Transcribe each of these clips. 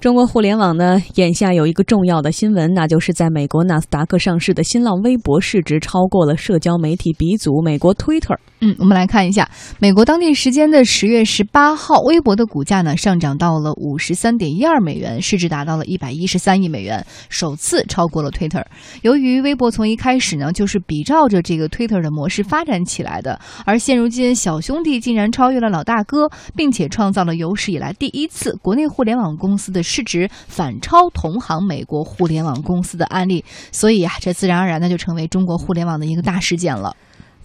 中国互联网呢，眼下有一个重要的新闻，那就是在美国纳斯达克上市的新浪微博市值超过了社交媒体鼻祖美国 Twitter。嗯，我们来看一下，美国当地时间的十月十八号，微博的股价呢上涨到了五十三点一二美元，市值达到了一百一十三亿美元，首次超过了 Twitter。由于微博从一开始呢就是比照着这个 Twitter 的模式发展起来的，而现如今小兄弟竟然超越了老大哥，并且创造了有史以来第一次国内互联网公司的。市值反超同行美国互联网公司的案例，所以啊，这自然而然的就成为中国互联网的一个大事件了。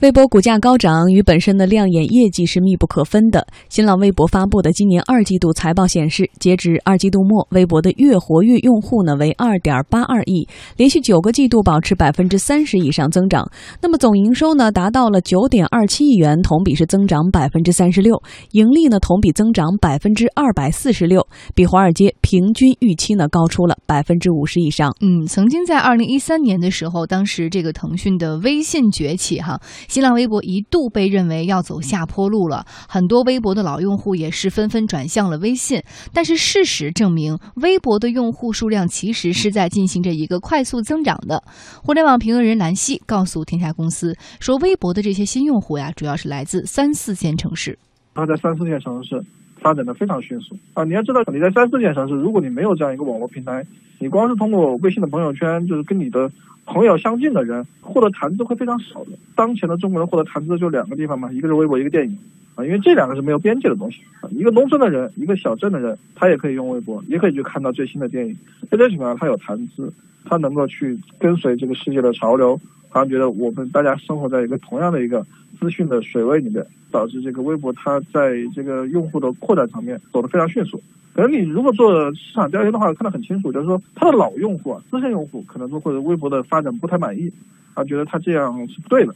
微博股价高涨与本身的亮眼业绩是密不可分的。新浪微博发布的今年二季度财报显示，截止二季度末，微博的月活跃用户呢为二点八二亿，连续九个季度保持百分之三十以上增长。那么总营收呢达到了九点二七亿元，同比是增长百分之三十六，盈利呢同比增长百分之二百四十六，比华尔街平均预期呢高出了百分之五十以上。嗯，曾经在二零一三年的时候，当时这个腾讯的微信崛起哈。新浪微博一度被认为要走下坡路了，很多微博的老用户也是纷纷转向了微信。但是事实证明，微博的用户数量其实是在进行着一个快速增长的。互联网评论人兰溪告诉天下公司说，微博的这些新用户呀，主要是来自三四线城市。他在三四线城市发展的非常迅速啊！你要知道，你在三四线城市，如果你没有这样一个网络平台，你光是通过微信的朋友圈，就是跟你的。朋友相近的人获得谈资会非常少的。当前的中国人获得谈资就两个地方嘛，一个是微博，一个电影啊，因为这两个是没有边界的东西啊。一个农村的人，一个小镇的人，他也可以用微博，也可以去看到最新的电影。在这情况下，他有谈资，他能够去跟随这个世界的潮流。他觉得我们大家生活在一个同样的一个资讯的水位里面，导致这个微博它在这个用户的扩展层面走得非常迅速。可能你如果做市场调研的话，看得很清楚，就是说它的老用户啊，资深用户可能说或者微博的发展不太满意，啊，觉得他这样是不对的，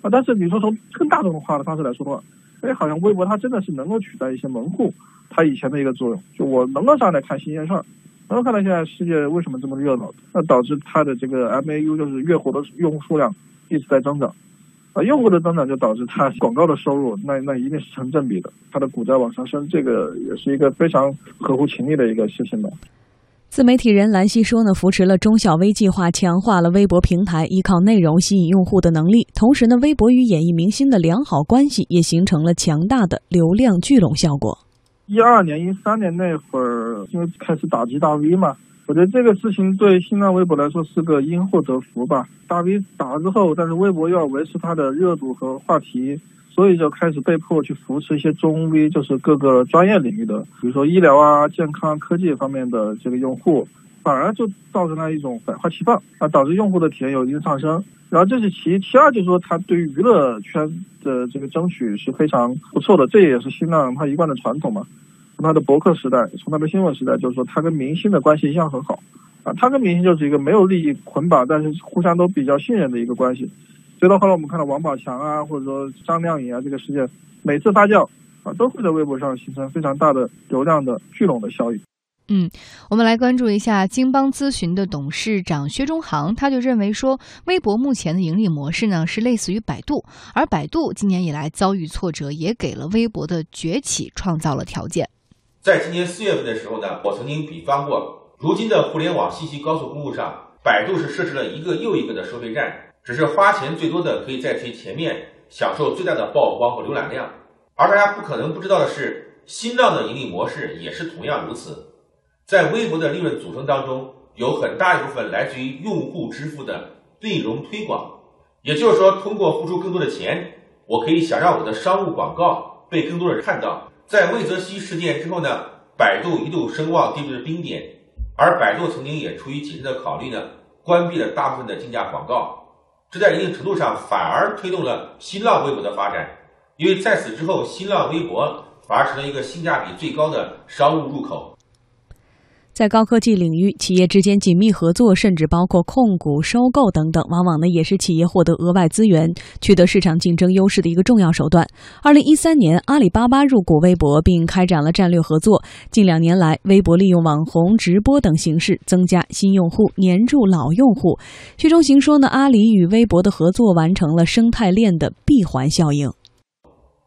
啊，但是你说从更大众化的方式来说的话，哎，好像微博它真的是能够取代一些门户它以前的一个作用，就我能够上来看新鲜事儿，能够看到现在世界为什么这么热闹，那导致它的这个 MAU 就是月活的用户数量一直在增长。啊，用户的增长就导致它广告的收入，那那一定是成正比的，它的股价往上升，这个也是一个非常合乎情理的一个事情吧。自媒体人兰溪说呢，扶持了中小微计划，强化了微博平台依靠内容吸引用户的能力。同时呢，微博与演艺明星的良好关系也形成了强大的流量聚拢效果。一二年、一三年那会儿，因为开始打击大 V 嘛。我觉得这个事情对新浪微博来说是个因祸得福吧。大 V 打了之后，但是微博又要维持它的热度和话题，所以就开始被迫去扶持一些中 V，就是各个专业领域的，比如说医疗啊、健康、科技方面的这个用户，反而就造成了一种百花齐放啊，导致用户的体验有一定上升。然后这是其一，其二就是说，它对于娱乐圈的这个争取是非常不错的，这也是新浪它一贯的传统嘛。从他的博客时代，从他的新闻时代，就是说他跟明星的关系一向很好，啊，他跟明星就是一个没有利益捆绑，但是互相都比较信任的一个关系。所以到后来我们看到王宝强啊，或者说张靓颖啊，这个事件每次发酵啊，都会在微博上形成非常大的流量的聚拢的效应。嗯，我们来关注一下京邦咨询的董事长薛中航，他就认为说，微博目前的盈利模式呢是类似于百度，而百度今年以来遭遇挫折，也给了微博的崛起创造了条件。在今年四月份的时候呢，我曾经比方过，如今的互联网信息高速公路上，百度是设置了一个又一个的收费站，只是花钱最多的可以在最前面享受最大的曝光和浏览量。而大家不可能不知道的是，新浪的盈利模式也是同样如此。在微博的利润组成当中，有很大一部分来自于用户支付的内容推广，也就是说，通过付出更多的钱，我可以想让我的商务广告被更多人看到。在魏则西事件之后呢，百度一度声望跌至冰点，而百度曾经也出于谨慎的考虑呢，关闭了大部分的竞价广告，这在一定程度上反而推动了新浪微博的发展，因为在此之后，新浪微博反而成了一个性价比最高的商务入口。在高科技领域，企业之间紧密合作，甚至包括控股、收购等等，往往呢也是企业获得额外资源、取得市场竞争优势的一个重要手段。二零一三年，阿里巴巴入股微博，并开展了战略合作。近两年来，微博利用网红直播等形式增加新用户，黏住老用户。薛中行说呢，阿里与微博的合作完成了生态链的闭环效应。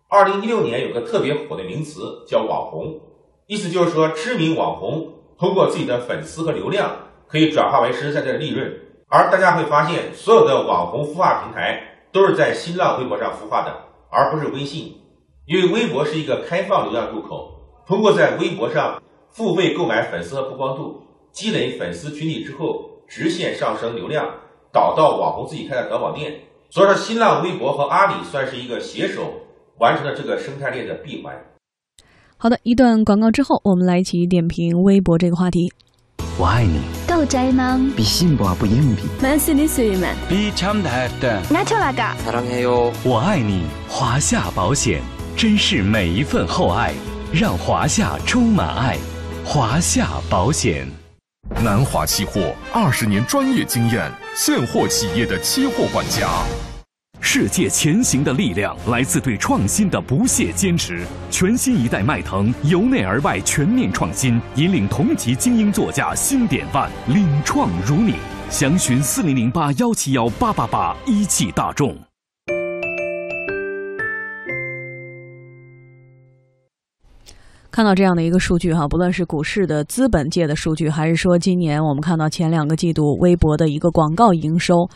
二零一六年有个特别火的名词叫网红，意思就是说知名网红。通过自己的粉丝和流量，可以转化为实实在在的利润。而大家会发现，所有的网红孵化平台都是在新浪微博上孵化的，而不是微信，因为微博是一个开放流量入口，通过在微博上付费购买粉丝和曝光度，积累粉丝群体之后，直线上升流量，导到网红自己开的淘宝店。所以说，新浪微博和阿里算是一个携手完成了这个生态链的闭环。好的，一段广告之后，我们来一起点评微博这个话题。我爱你，够宅吗？比信不不硬币。만스니스위만比참다的。나철아가 사랑해 요。 我爱你，华夏保险，珍视每一份厚爱，让华夏充满爱。华夏保险。南华期货二十年专业经验，现货企业的期货管家。 世界前行的力量来自对创新的不懈坚持。全新一代迈腾由内而外全面创新，引领同级精英座驾新典范，领创如你。详询四零零八幺七幺八八八一汽大众。看到这样的一个数据哈，不论是股市的资本界的数据，还是说今年我们看到前两个季度微博的一个广告营收。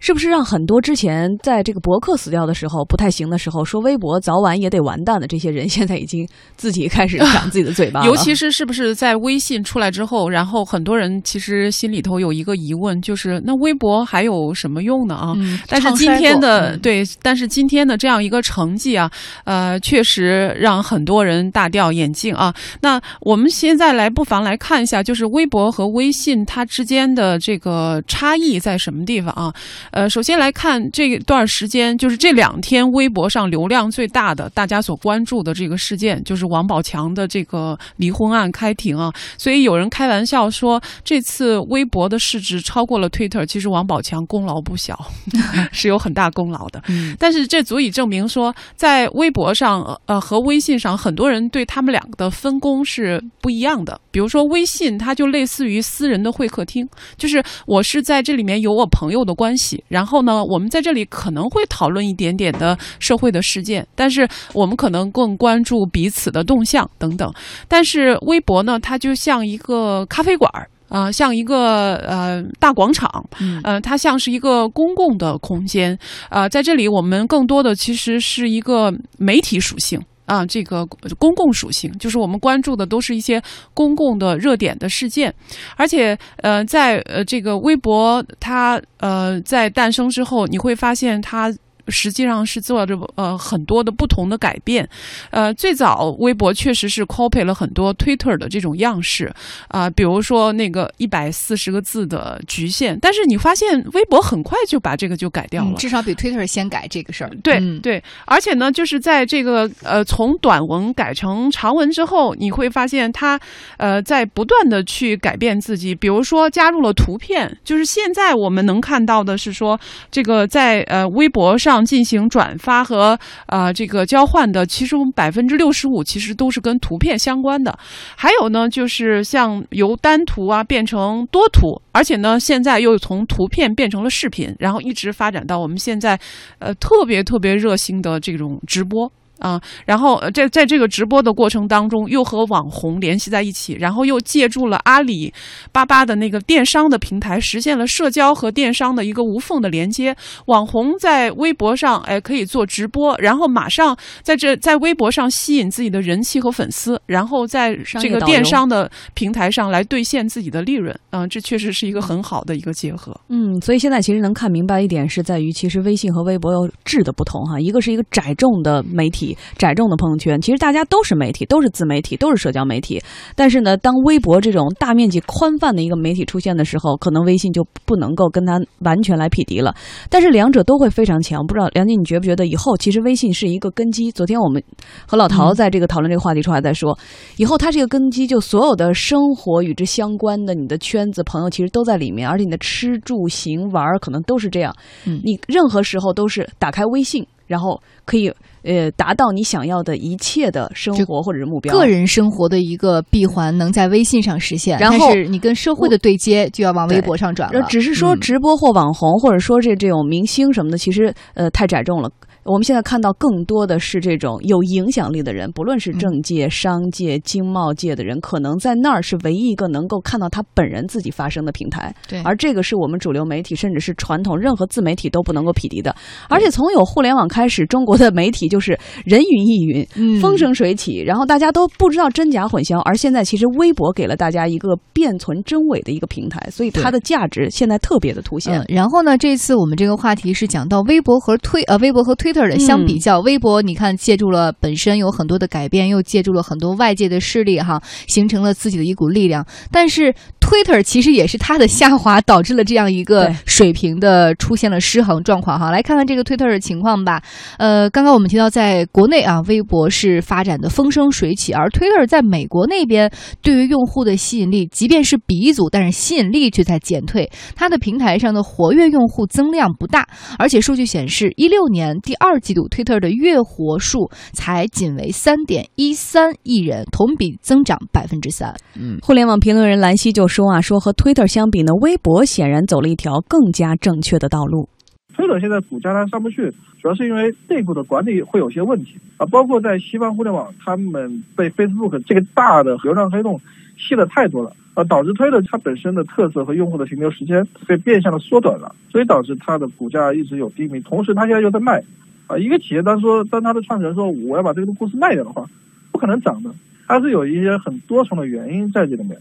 是不是让很多之前在这个博客死掉的时候不太行的时候说微博早晚也得完蛋的这些人，现在已经自己开始 长自己的嘴巴了？尤其是是不是在微信出来之后，然后很多人其实心里头有一个疑问，就是那微博还有什么用呢啊？嗯但是今天的、嗯对，但是今天的这样一个成绩啊，呃，确实让很多人大掉眼镜啊。那我们现在来不妨来看一下，就是微博和微信它之间的这个差异在什么地方啊？呃，首先来看这段时间，就是这两天微博上流量最大的，大家所关注的这个事件，就是王宝强的这个离婚案开庭啊。所以有人开玩笑说，这次微博的市值超过了 Twitter，其实王宝强功劳不小，是有很大功劳的。嗯但是这足以证明说，在微博上，呃和微信上，很多人对他们两个的分工是不一样的。比如说微信，它就类似于私人的会客厅，就是我是在这里面有我朋友的关系，然后呢，我们在这里可能会讨论一点点的社会的事件，但是我们可能更关注彼此的动向等等。但是微博呢，它就像一个咖啡馆儿。啊、像一个呃大广场，嗯呃，它像是一个公共的空间，啊，在这里我们更多的其实是一个媒体属性。啊，这个公共属性就是我们关注的都是一些公共的热点的事件，而且呃，在呃这个微博它呃在诞生之后，你会发现它。实际上是做着呃很多的不同的改变，呃，最早微博确实是 copy 了很多 Twitter 的这种样式啊、比如说那个一百四十个字的局限，但是你发现微博很快就把这个就改掉了，嗯至少比 Twitter 先改这个事儿。对、嗯。对，而且呢，就是在这个呃从短文改成长文之后，你会发现它呃在不断的去改变自己，比如说加入了图片，就是现在我们能看到的是说，这个在呃微博进行转发和啊这个交换的，其中百分之六十五其实都是跟图片相关的。还有呢，就是像由单图啊变成多图，而且呢，现在又从图片变成了视频，然后一直发展到我们现在呃特别特别热心的这种直播。啊，然后呃在在这个直播的过程当中，又和网红联系在一起，然后又借助了阿里巴巴的那个电商的平台，实现了社交和电商的一个无缝的连接。网红在微博上，哎，可以做直播，然后马上在这在微博上吸引自己的人气和粉丝，然后在这个电商的平台上来兑现自己的利润。嗯、这确实是一个很好的一个结合。嗯，所以现在其实能看明白一点，是在于其实微信和微博有质的不同哈。一个是一个窄众的媒体、窄众的朋友圈，其实大家都是媒体，都是自媒体，都是社交媒体。但是呢，当微博这种大面积宽泛的一个媒体出现的时候，可能微信就不能够跟它完全来匹敌了。但是两者都会非常强。不知道梁静，你觉不觉得以后其实微信是一个根基？昨天我们和老陶在这个讨论这个话题时候还在说，以后它这个根基，就所有的生活与之相关的，你的圈子朋友其实都在里面，而且你的吃住行玩儿可能都是这样。嗯你任何时候都是打开微信，然后可以呃达到你想要的一切的生活或者是目标。个人生活的一个闭环能在微信上实现，然后你跟社会的对接就要往微博上转了。呃只是说嗯直播或网红，或者说这这种明星什么的，其实呃太窄众了。我们现在看到更多的是这种有影响力的人，不论是政界、商界、经贸界的人，可能在那儿是唯一一个能够看到他本人自己发声的平台。对，而这个是我们主流媒体，甚至是传统任何自媒体都不能够匹敌的。而且从有互联网开始，中国的媒体就是人云亦云，嗯风生水起，然后大家都不知道真假混淆。而现在其实微博给了大家一个辨存真伪的一个平台，所以它的价值现在特别的凸显。嗯，然后呢，这次我们这个话题是讲到微博和推呃微博和 Twitter 的相比较，微博你看借助了本身有很多的改变，又借助了很多外界的势力哈，形成了自己的一股力量。但是 Twitter 其实也是它的下滑导致了这样一个水平的出现了失衡状况哈。来看看这个 Twitter 的情况吧。呃，刚刚我们提到在国内啊，微博是发展的风生水起，而 Twitter 在美国那边对于用户的吸引力，即便是鼻祖，但是吸引力却在减退。它的平台上的活跃用户增量不大，而且数据显示，一六年第二季度 Twitter 的月活数才仅为三点一三亿人，同比增长百分之三。嗯，互联网评论人兰溪就说中啊，说和 Twitter 相比呢，微博显然走了一条更加正确的道路。推特现在股价它上不去，主要是因为内部的管理会有些问题啊，包括在西方互联网，他们被 Facebook 这个大的流量黑洞吸的太多了，啊，导致推特它本身的特色和用户的停留时间被变相的缩短了，所以导致它的股价一直有低迷。同时，它现在又在卖，啊，一个企业当说当它的创始人说我要把这个公司卖掉的话，不可能涨的，它是有一些很多重的原因在这里面。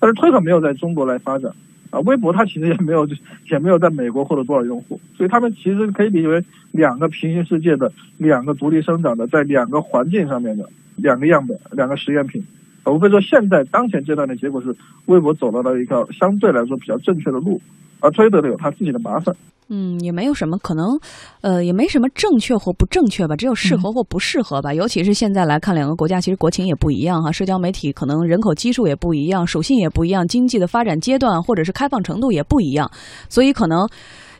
但是推特没有在中国来发展。啊，微博它其实也没有，也没有在美国获得多少用户，所以他们其实可以理解为两个平行世界的、两个独立生长的，在两个环境上面的两个样本、两个实验品。啊，无非说现在当前阶段的结果是，微博走到了一条相对来说比较正确的路，而推特呢有它自己的麻烦。嗯，也没有什么可能，呃，也没什么正确或不正确吧，只有适合或不适合吧。尤其是现在来看，两个国家其实国情也不一样哈，社交媒体可能人口基数也不一样，属性也不一样，经济的发展阶段或者是开放程度也不一样，所以可能。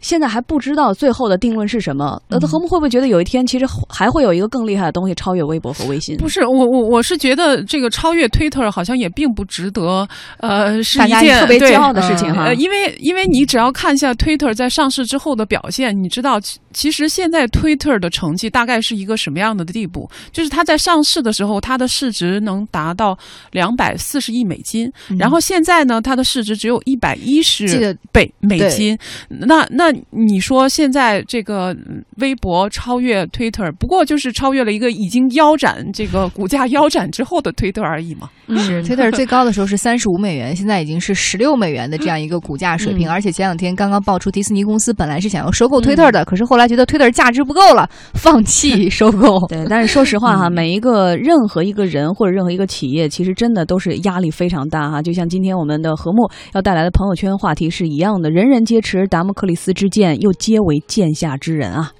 现在还不知道最后的定论是什么。呃，何木会不会觉得有一天其实还会有一个更厉害的东西超越微博和微信？不是，我我我是觉得这个超越 Twitter 好像也并不值得，呃，是一件特别骄傲的事情哈。呃，因为因为你只要看一下 Twitter 在上市之后的表现，你知道其其实现在 Twitter 的成绩大概是一个什么样的地步？就是它在上市的时候，它的市值能达到两百四十亿美金，嗯、然后现在呢，它的市值只有一百一十倍美金。那那你说现在这个微博超越 Twitter，不过就是超越了一个已经腰斩这个股价腰斩之后的 Twitter 而已嘛。是 Twitter 最高的时候是三十五美元，现在已经是十六美元的这样一个股价水平。嗯、而且前两天刚刚爆出迪士尼公司本来是想要收购 Twitter 的，嗯、可是后来觉得 Twitter 价值不够了，放弃收购。对，但是说实话哈，每一个任何一个人或者任何一个企业，其实真的都是压力非常大哈。就像今天我们的和睦要带来的朋友圈话题是一样的，人人皆持达摩克里斯之剑，又皆为剑下之人啊。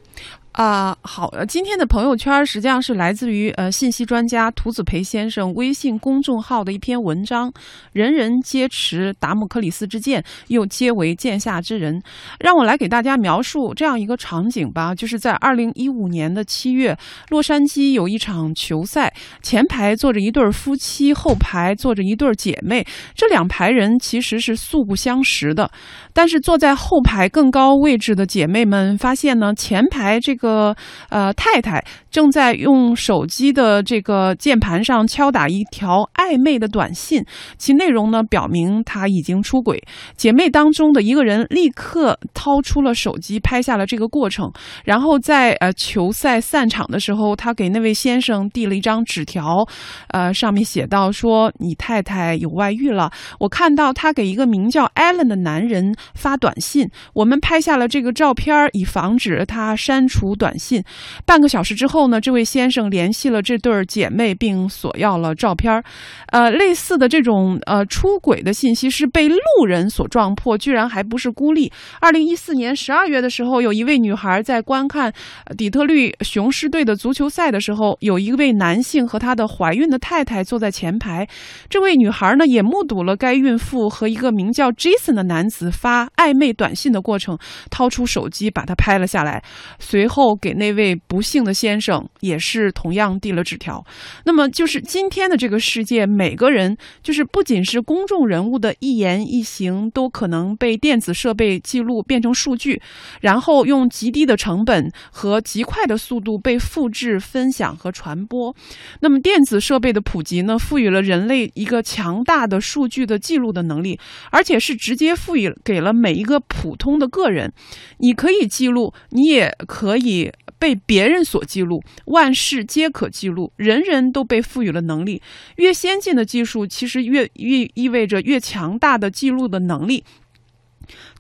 啊、呃，好，今天的朋友圈实际上是来自于呃信息专家涂子培先生微信公众号的一篇文章，人人皆持达姆克里斯之剑，又皆为剑下之人。让我来给大家描述这样一个场景吧，就是在二零一五年的七月，洛杉矶有一场球赛，前排坐着一对夫妻，后排坐着一对姐妹，这两排人其实是素不相识的，但是坐在后排更高位置的姐妹们发现呢，前排这个。呃太太正在用手机的这个键盘上敲打一条暧昧的短信，其内容呢表明她已经出轨。姐妹当中的一个人立刻掏出了手机拍下了这个过程，然后在呃球赛散场的时候，他给那位先生递了一张纸条，呃上面写道说：“你太太有外遇了。”我看到他给一个名叫 Allen 的男人发短信，我们拍下了这个照片，以防止他删除。短信，半个小时之后呢，这位先生联系了这对姐妹，并索要了照片。呃，类似的这种呃出轨的信息是被路人所撞破，居然还不是孤立。二零一四年十二月的时候，有一位女孩在观看底特律雄狮队的足球赛的时候，有一位男性和他的怀孕的太太坐在前排。这位女孩呢，也目睹了该孕妇和一个名叫 Jason 的男子发暧昧短信的过程，掏出手机把它拍了下来。随后。后给那位不幸的先生也是同样递了纸条。那么，就是今天的这个世界，每个人就是不仅是公众人物的一言一行都可能被电子设备记录变成数据，然后用极低的成本和极快的速度被复制、分享和传播。那么，电子设备的普及呢，赋予了人类一个强大的数据的记录的能力，而且是直接赋予给给了每一个普通的个人。你可以记录，你也可以被别人所记录，万事皆可记录，人人都被赋予了能力。越先进的技术，其实越越意味着越强大的记录的能力。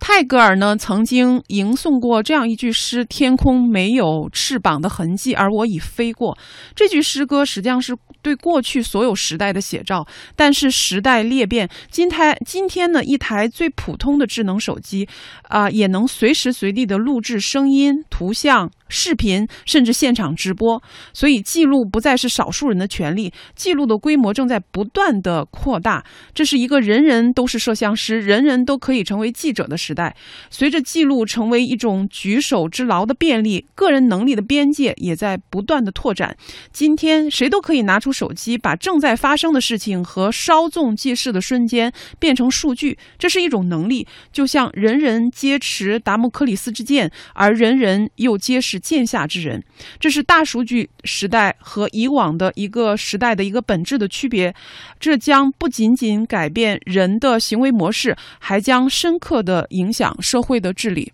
泰戈尔呢曾经吟诵过这样一句诗：“天空没有翅膀的痕迹，而我已飞过。”这句诗歌实际上是对过去所有时代的写照。但是时代裂变，今台今天呢，一台最普通的智能手机，啊，也能随时随地的录制声音、图像。视频甚至现场直播，所以记录不再是少数人的权利，记录的规模正在不断的扩大。这是一个人人都是摄像师，人人都可以成为记者的时代。随着记录成为一种举手之劳的便利，个人能力的边界也在不断的拓展。今天，谁都可以拿出手机，把正在发生的事情和稍纵即逝的瞬间变成数据。这是一种能力，就像人人皆持达摩克里斯之剑，而人人又皆是是。剑下之人，这是大数据时代和以往的一个时代的一个本质的区别。这将不仅仅改变人的行为模式，还将深刻的影响社会的治理。